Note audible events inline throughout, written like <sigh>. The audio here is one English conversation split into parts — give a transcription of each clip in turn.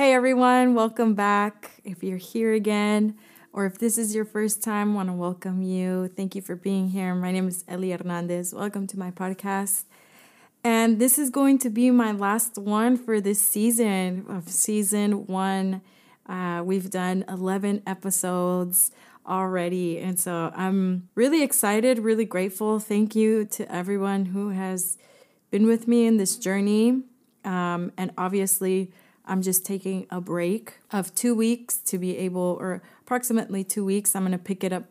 Hey everyone, welcome back. If you're here again, or if this is your first time, I want to welcome you. Thank you for being here. My name is Ellie Hernandez. Welcome to my podcast. And this is going to be my last one for this season of season one. Uh, we've done 11 episodes already. And so I'm really excited, really grateful. Thank you to everyone who has been with me in this journey. Um, and obviously, I'm just taking a break of two weeks to be able, or approximately two weeks. I'm going to pick it up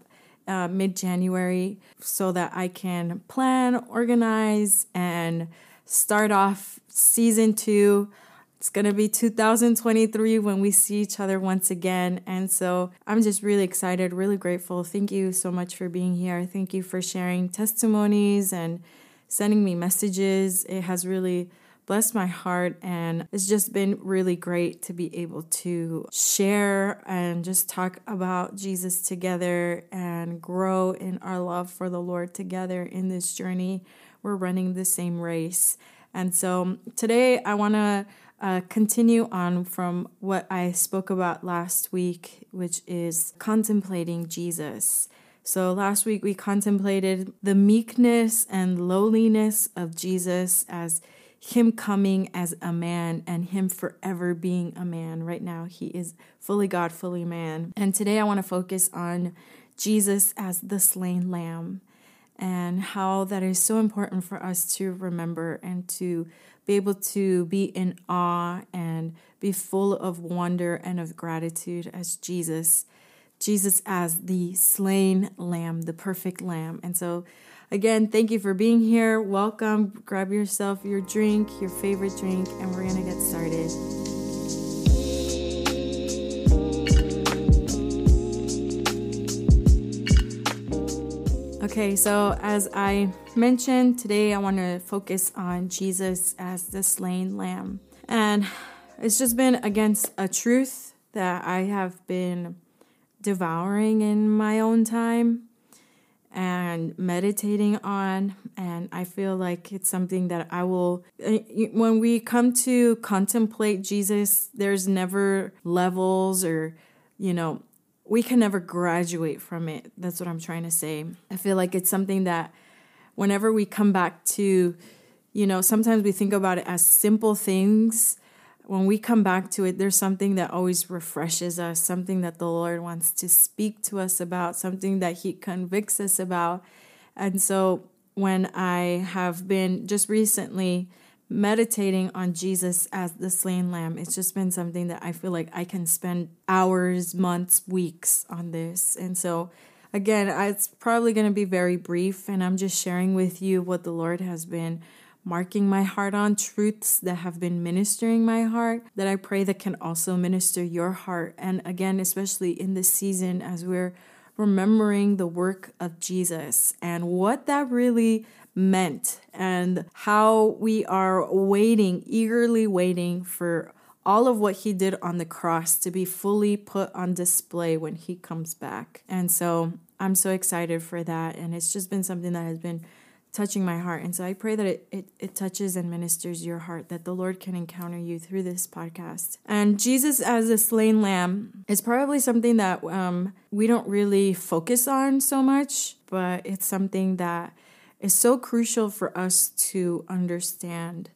uh, mid January so that I can plan, organize, and start off season two. It's going to be 2023 when we see each other once again. And so I'm just really excited, really grateful. Thank you so much for being here. Thank you for sharing testimonies and sending me messages. It has really blessed my heart and it's just been really great to be able to share and just talk about Jesus together and grow in our love for the Lord together in this journey. We're running the same race. And so today I want to uh, continue on from what I spoke about last week, which is contemplating Jesus. So last week we contemplated the meekness and lowliness of Jesus as him coming as a man and him forever being a man. Right now, he is fully God, fully man. And today, I want to focus on Jesus as the slain lamb and how that is so important for us to remember and to be able to be in awe and be full of wonder and of gratitude as Jesus. Jesus as the slain lamb, the perfect lamb. And so Again, thank you for being here. Welcome. Grab yourself your drink, your favorite drink, and we're going to get started. Okay, so as I mentioned, today I want to focus on Jesus as the slain lamb. And it's just been against a truth that I have been devouring in my own time and meditating on and i feel like it's something that i will eh, when we come to contemplate jesus there's never levels or you know we can never graduate from it. That's what i'm trying to say. I feel like it's something that whenever we come back to you know sometimes we think about it as simple things when we come back to it, there's something that always refreshes us, something that the Lord wants to speak to us about, something that He convicts us about. And so when I have been just recently meditating on Jesus as the slain lamb, it's just been something that I feel like I can spend hours, months, weeks on this. And so again, it's probably going to be very brief, and I'm just sharing with you what the Lord has been marking my heart on truths that have been ministering my heart that I pray that can also minister your heart. And again, especially in this season as we're remembering the work of Jesus and what that really meant and how we are waiting, eagerly waiting for all of what he did on the cross to be fully put on display when he comes back. And so I'm so excited for that. And it's just been something that has been touching my heart. And so I pray that it, it, it touches and ministers your heart, that the Lord can encounter you through this podcast. And Jesus as a slain lamb is probably something that um, we don't really focus on so much, but it's something that is so crucial for us to understand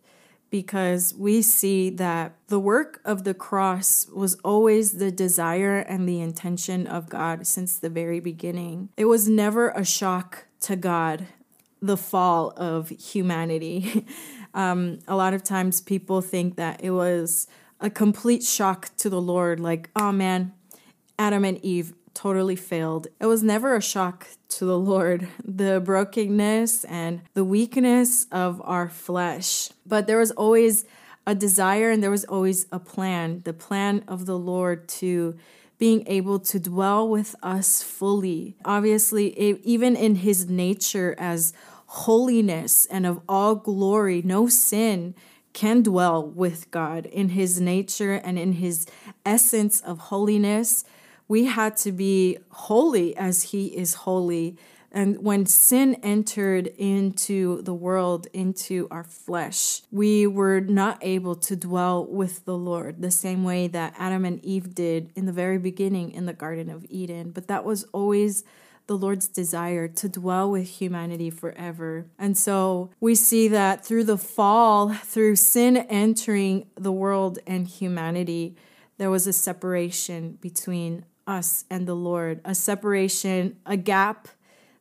because we see that the work of the cross was always the desire and the intention of God since the very beginning. It was never a shock to God the fall of humanity. <laughs> um, a lot of times people think that it was a complete shock to the Lord, like, oh man, Adam and Eve totally failed. It was never a shock to the Lord, <laughs> the brokenness and the weakness of our flesh. But there was always a desire and there was always a plan, the plan of the Lord to being able to dwell with us fully. Obviously, even in his nature as holiness and of all glory, no sin can dwell with God in his nature and in his essence of holiness. We had to be holy as he is holy. And when sin entered into the world, into our flesh, we were not able to dwell with the Lord the same way that Adam and Eve did in the very beginning in the Garden of Eden. But that was always the Lord's desire to dwell with humanity forever. And so we see that through the fall, through sin entering the world and humanity, there was a separation between us and the Lord, a separation, a gap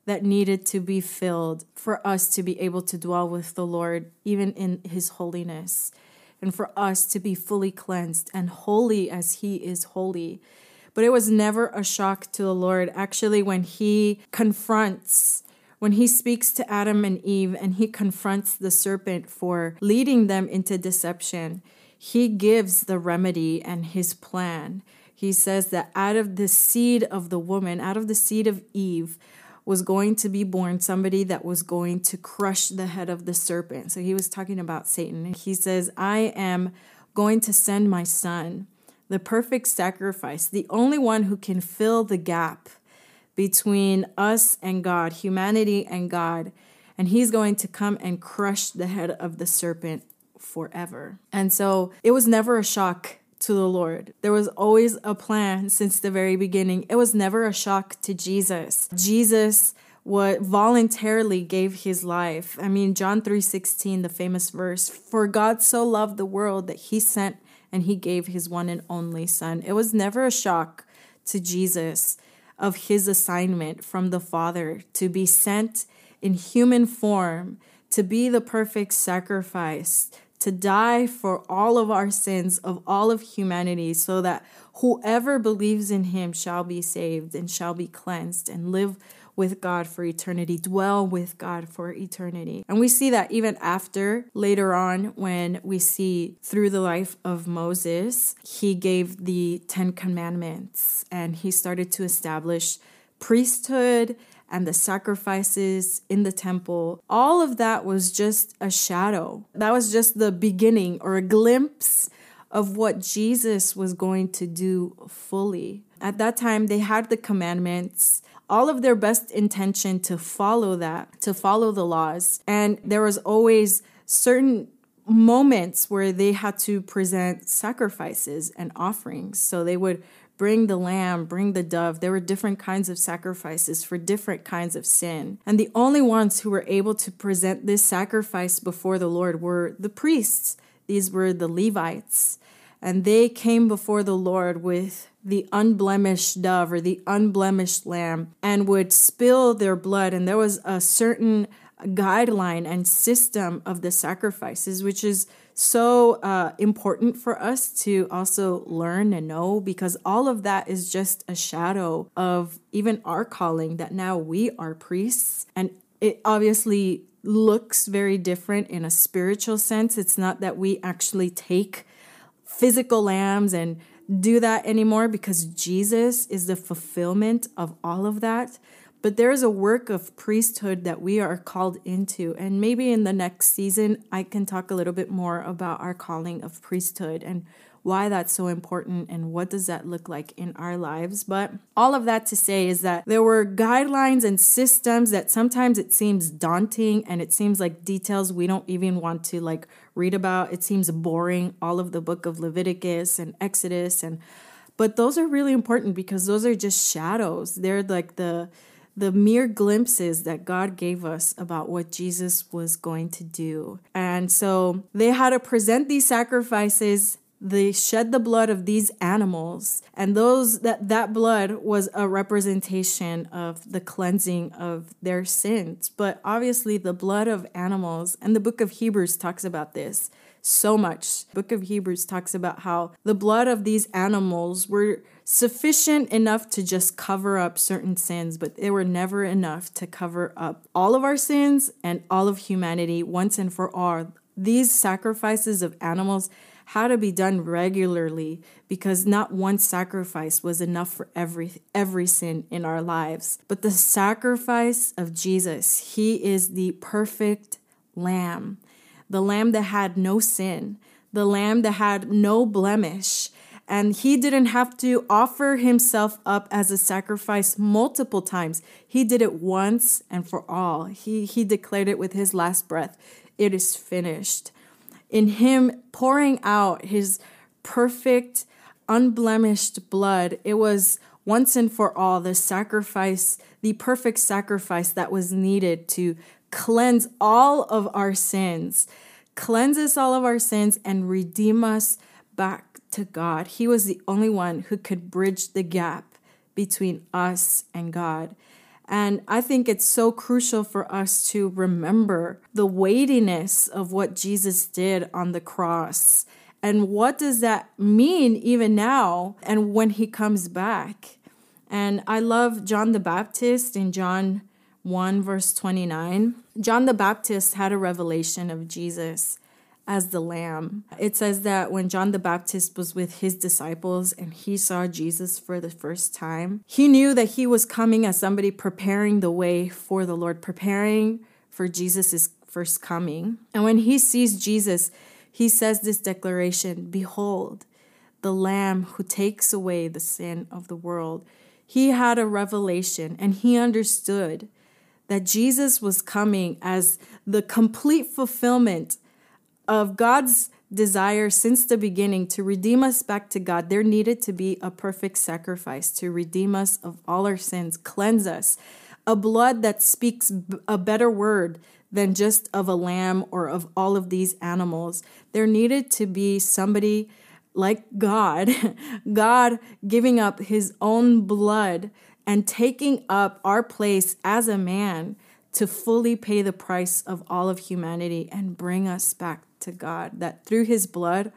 that needed to be filled for us to be able to dwell with the Lord, even in His holiness, and for us to be fully cleansed and holy as He is holy. But it was never a shock to the Lord. Actually, when He confronts, when He speaks to Adam and Eve and He confronts the serpent for leading them into deception, He gives the remedy and His plan. He says that out of the seed of the woman, out of the seed of Eve, was going to be born somebody that was going to crush the head of the serpent. So he was talking about Satan. He says, I am going to send my son, the perfect sacrifice, the only one who can fill the gap between us and God, humanity and God. And he's going to come and crush the head of the serpent forever. And so it was never a shock to the Lord. There was always a plan since the very beginning. It was never a shock to Jesus. Jesus what voluntarily gave his life. I mean John 3:16 the famous verse for God so loved the world that he sent and he gave his one and only son. It was never a shock to Jesus of his assignment from the Father to be sent in human form to be the perfect sacrifice to die for all of our sins of all of humanity, so that whoever believes in him shall be saved and shall be cleansed and live with God for eternity, dwell with God for eternity. And we see that even after later on, when we see through the life of Moses, he gave the Ten Commandments and he started to establish priesthood and the sacrifices in the temple, all of that was just a shadow. That was just the beginning or a glimpse of what Jesus was going to do fully. At that time, they had the commandments, all of their best intention to follow that, to follow the laws. And there was always certain moments where they had to present sacrifices and offerings. So they would bring the lamb, bring the dove. There were different kinds of sacrifices for different kinds of sin. And the only ones who were able to present this sacrifice before the Lord were the priests. These were the Levites. And they came before the Lord with the unblemished dove or the unblemished lamb and would spill their blood. And there was a certain guideline and system of the sacrifices, which is so uh, important for us to also learn and know because all of that is just a shadow of even our calling that now we are priests. And it obviously looks very different in a spiritual sense. It's not that we actually take physical lambs and do that anymore because Jesus is the fulfillment of all of that. But there is a work of priesthood that we are called into. And maybe in the next season, I can talk a little bit more about our calling of priesthood and why that's so important and what does that look like in our lives. But all of that to say is that there were guidelines and systems that sometimes it seems daunting and it seems like details we don't even want to like read about. It seems boring, all of the book of Leviticus and Exodus and but those are really important because those are just shadows. They're like the the mere glimpses that God gave us about what Jesus was going to do. And so they had to present these sacrifices. They shed the blood of these animals. And those that that blood was a representation of the cleansing of their sins. But obviously the blood of animals and the book of hebrews talks about this so much. Book of hebrews talks about how the blood of these animals were sufficient enough to just cover up certain sins, but they were never enough to cover up all of our sins and all of humanity once and for all. These sacrifices of animals had to be done regularly because not one sacrifice was enough for every every sin in our lives. But the sacrifice of Jesus, he is the perfect lamb. The lamb that had no sin, the lamb that had no blemish, And he didn't have to offer himself up as a sacrifice multiple times. He did it once and for all. He, he declared it with his last breath it is finished. In him pouring out his perfect, unblemished blood, it was once and for all the sacrifice, the perfect sacrifice that was needed to cleanse all of our sins, cleanse us all of our sins, and redeem us back to God. He was the only one who could bridge the gap between us and God. And I think it's so crucial for us to remember the weightiness of what Jesus did on the cross. And what does that mean even now and when he comes back? And I love John the Baptist in John 1, verse 29. John the Baptist had a revelation of Jesus as the Lamb. It says that when John the Baptist was with his disciples and he saw Jesus for the first time, he knew that he was coming as somebody preparing the way for the Lord, preparing for Jesus' first coming. And when he sees Jesus, he says this declaration Behold, the Lamb who takes away the sin of the world. He had a revelation and he understood that Jesus was coming as the complete fulfillment of God's desire since the beginning to redeem us back to God, there needed to be a perfect sacrifice to redeem us of all our sins, cleanse us, a blood that speaks a better word than just of a lamb or of all of these animals. There needed to be somebody like God, <laughs> God giving up his own blood and taking up our place as a man to fully pay the price of all of humanity and bring us back to God, that through his blood,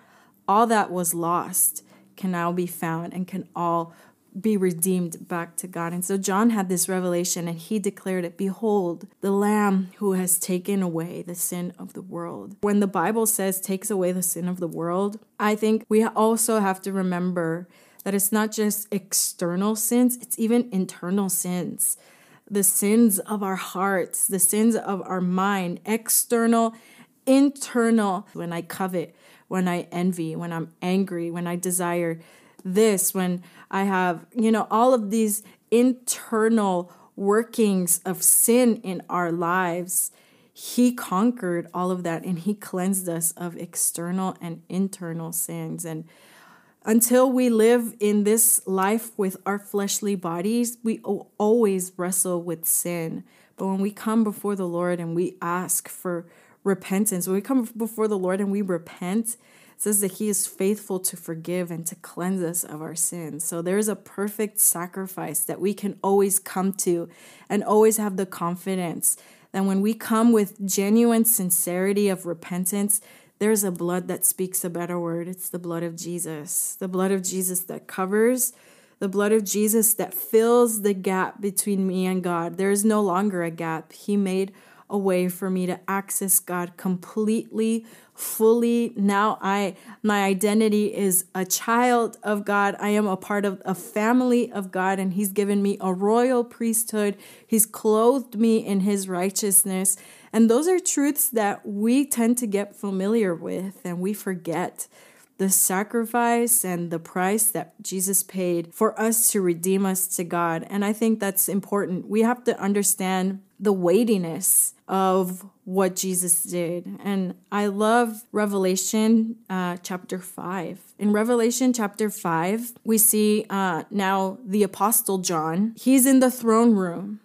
all that was lost can now be found and can all be redeemed back to God. And so John had this revelation and he declared it Behold, the Lamb who has taken away the sin of the world. When the Bible says takes away the sin of the world, I think we also have to remember that it's not just external sins, it's even internal sins. The sins of our hearts, the sins of our mind, external internal when I covet, when I envy, when I'm angry, when I desire this, when I have, you know, all of these internal workings of sin in our lives. He conquered all of that and he cleansed us of external and internal sins. And until we live in this life with our fleshly bodies, we always wrestle with sin. But when we come before the Lord and we ask for repentance. When we come before the Lord and we repent, it says that He is faithful to forgive and to cleanse us of our sins. So there's a perfect sacrifice that we can always come to and always have the confidence that when we come with genuine sincerity of repentance, there's a blood that speaks a better word. It's the blood of Jesus, the blood of Jesus that covers, the blood of Jesus that fills the gap between me and God. There is no longer a gap. He made a way for me to access God completely, fully. Now I my identity is a child of God. I am a part of a family of God and he's given me a royal priesthood. He's clothed me in his righteousness. And those are truths that we tend to get familiar with and we forget the sacrifice and the price that Jesus paid for us to redeem us to God. And I think that's important. We have to understand the weightiness of what Jesus did. And I love Revelation uh, chapter 5. In Revelation chapter 5, we see uh, now the Apostle John. He's in the throne room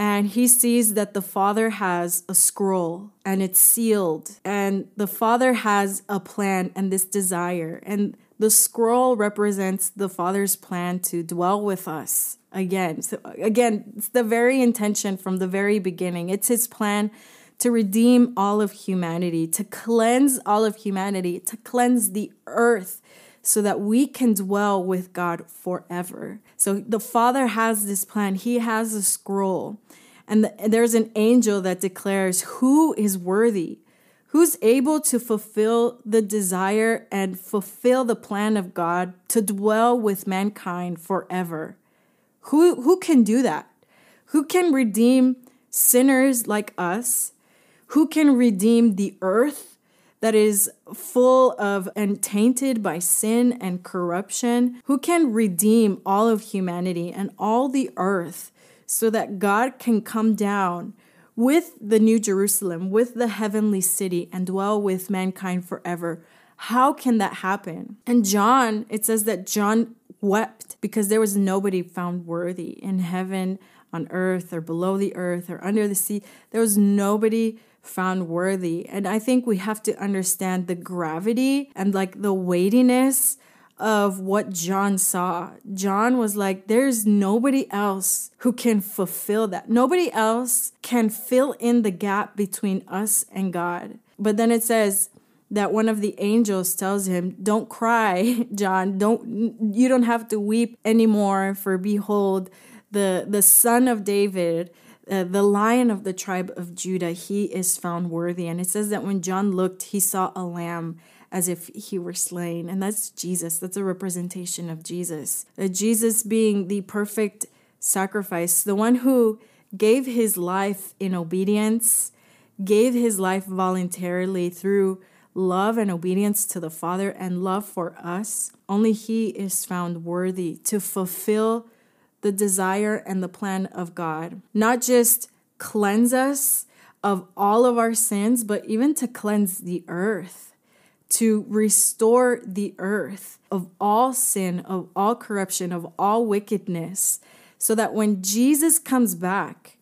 and he sees that the father has a scroll and it's sealed. And the father has a plan and this desire. And the scroll represents the father's plan to dwell with us again. So again it's the very intention from the very beginning. It's his plan to redeem all of humanity to cleanse all of humanity to cleanse the earth so that we can dwell with God forever. So the Father has this plan. He has a scroll. And, the, there's an angel that declares who is worthy, who's able to fulfill the desire and fulfill the plan of God to dwell with mankind forever. Who, who can do that? Who can redeem sinners like us? Who can redeem the earth that is full of and tainted by sin and corruption, who can redeem all of humanity and all the earth so that God can come down with the New Jerusalem, with the heavenly city, and dwell with mankind forever. How can that happen? And John, it says that John wept because there was nobody found worthy in heaven, on earth, or below the earth, or under the sea. There was nobody found worthy. And I think we have to understand the gravity and like the weightiness of what John saw. John was like, there's nobody else who can fulfill that. Nobody else can fill in the gap between us and God. But then it says, that one of the angels tells him, "Don't cry, <laughs> John. Don't you don't have to weep anymore for behold the the son of David uh, the lion of the tribe of Judah, he is found worthy. And it says that when John looked, he saw a lamb as if he were slain. And that's Jesus. That's a representation of Jesus. Uh, Jesus being the perfect sacrifice, the one who gave his life in obedience, gave his life voluntarily through love and obedience to the Father and love for us. Only he is found worthy to fulfill the desire and the plan of God. Not just cleanse us of all of our sins, but even to cleanse the earth, to restore the earth of all sin, of all corruption, of all wickedness, so that when Jesus comes back,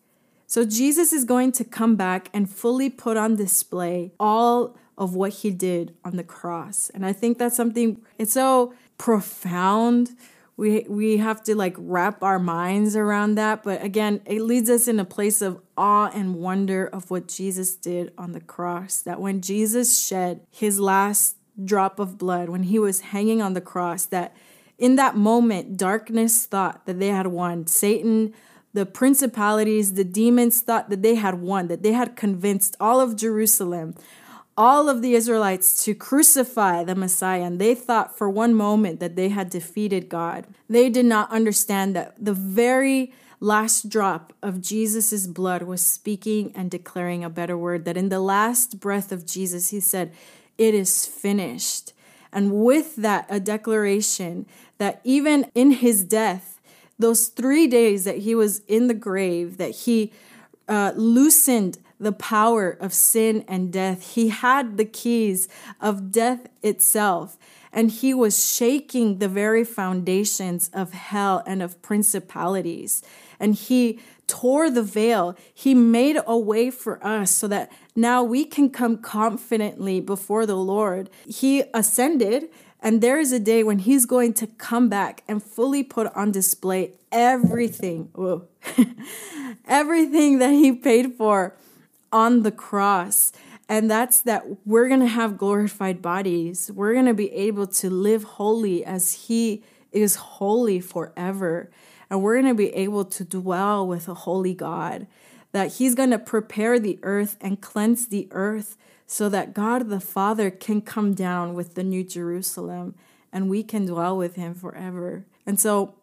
so Jesus is going to come back and fully put on display all of what he did on the cross. And I think that's something, it's so profound we we have to like wrap our minds around that. But again it leads us in a place of awe and wonder of what Jesus did on the cross that when Jesus shed his last drop of blood when he was hanging on the cross that in that moment darkness thought that they had won. Satan the principalities the demons thought that they had won that they had convinced all of Jerusalem all of the Israelites to crucify the Messiah, and they thought for one moment that they had defeated God. They did not understand that the very last drop of Jesus' blood was speaking and declaring a better word, that in the last breath of Jesus, he said, It is finished. And with that, a declaration that even in his death, those three days that he was in the grave, that he uh, loosened the power of sin and death. He had the keys of death itself, and he was shaking the very foundations of hell and of principalities. And he tore the veil. He made a way for us so that now we can come confidently before the Lord. He ascended. And there is a day when he's going to come back and fully put on display everything, <laughs> everything that he paid for on the cross. And that's that we're going to have glorified bodies. We're going to be able to live holy as He is holy forever. And we're going to be able to dwell with a holy God. That He's going to prepare the earth and cleanse the earth so that God the Father can come down with the New Jerusalem and we can dwell with Him forever. And so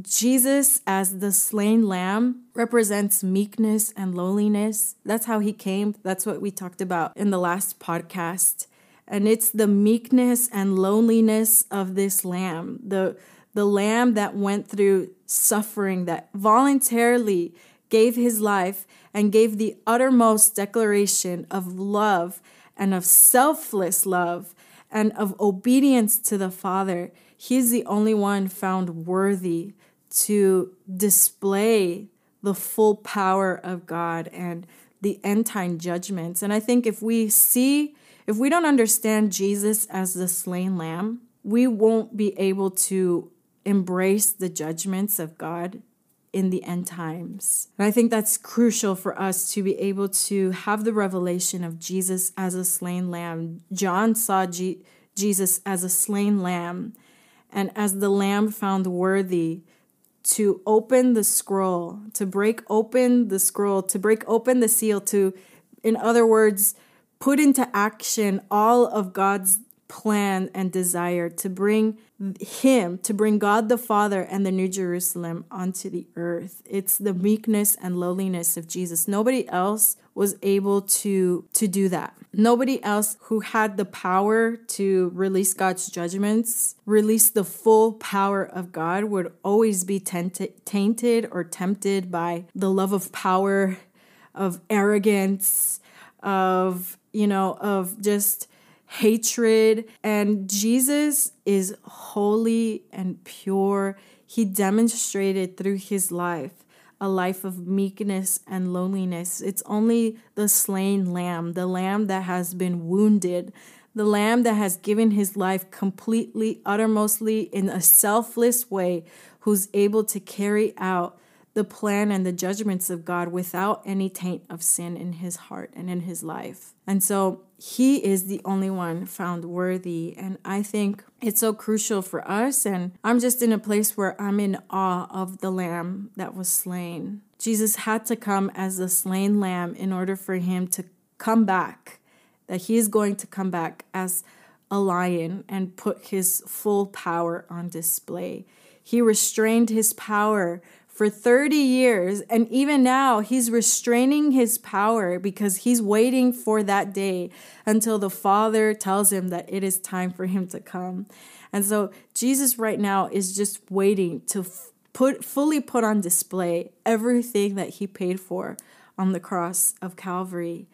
Jesus, as the slain lamb, represents meekness and lowliness. That's how he came. That's what we talked about in the last podcast. And it's the meekness and loneliness of this lamb, the, the lamb that went through suffering, that voluntarily gave his life and gave the uttermost declaration of love and of selfless love and of obedience to the Father. He's the only one found worthy to display the full power of God and the end time judgments. And I think if we see, if we don't understand Jesus as the slain lamb, we won't be able to embrace the judgments of God in the end times. And I think that's crucial for us to be able to have the revelation of Jesus as a slain lamb. John saw G- Jesus as a slain lamb and as the lamb found worthy to open the scroll, to break open the scroll, to break open the seal, to, in other words, put into action all of God's plan and desire to bring him to bring God the Father and the New Jerusalem onto the earth. It's the meekness and lowliness of Jesus. Nobody else was able to to do that. Nobody else who had the power to release God's judgments, release the full power of God would always be tainted, tainted or tempted by the love of power, of arrogance, of you know, of just hatred. And Jesus is holy and pure. He demonstrated through his life a life of meekness and loneliness. It's only the slain lamb, the lamb that has been wounded, the lamb that has given his life completely, uttermostly, in a selfless way, who's able to carry out the plan and the judgments of God without any taint of sin in his heart and in his life. And so he is the only one found worthy. And I think it's so crucial for us. And I'm just in a place where I'm in awe of the lamb that was slain. Jesus had to come as the slain lamb in order for him to come back, that he is going to come back as a lion and put his full power on display. He restrained his power for 30 years. And even now, he's restraining his power because he's waiting for that day until the Father tells him that it is time for him to come. And so, Jesus right now is just waiting to put fully put on display everything that he paid for on the cross of Calvary.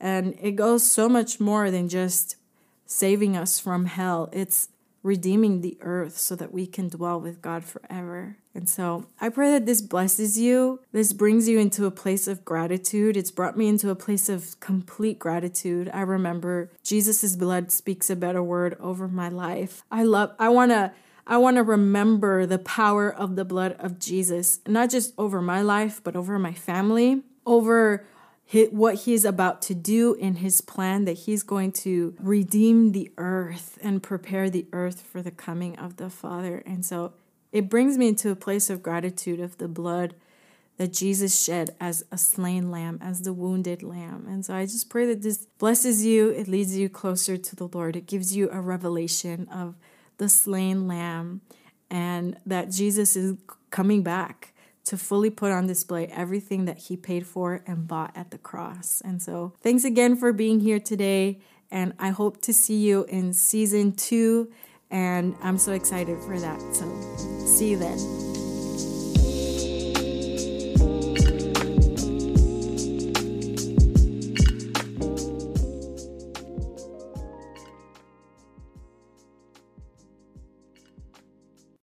And it goes so much more than just saving us from hell. It's redeeming the earth so that we can dwell with God forever. And so I pray that this blesses you. This brings you into a place of gratitude. It's brought me into a place of complete gratitude. I remember Jesus' blood speaks a better word over my life. I love, I want to. I want to remember the power of the blood of Jesus, not just over my life, but over my family, over what he's about to do in his plan that he's going to redeem the earth and prepare the earth for the coming of the Father. And so it brings me into a place of gratitude of the blood that Jesus shed as a slain lamb, as the wounded lamb. And so I just pray that this blesses you, it leads you closer to the Lord, it gives you a revelation of the slain lamb and that Jesus is coming back to fully put on display everything that he paid for and bought at the cross. And so, thanks again for being here today. And I hope to see you in season two. And I'm so excited for that. So, see you then.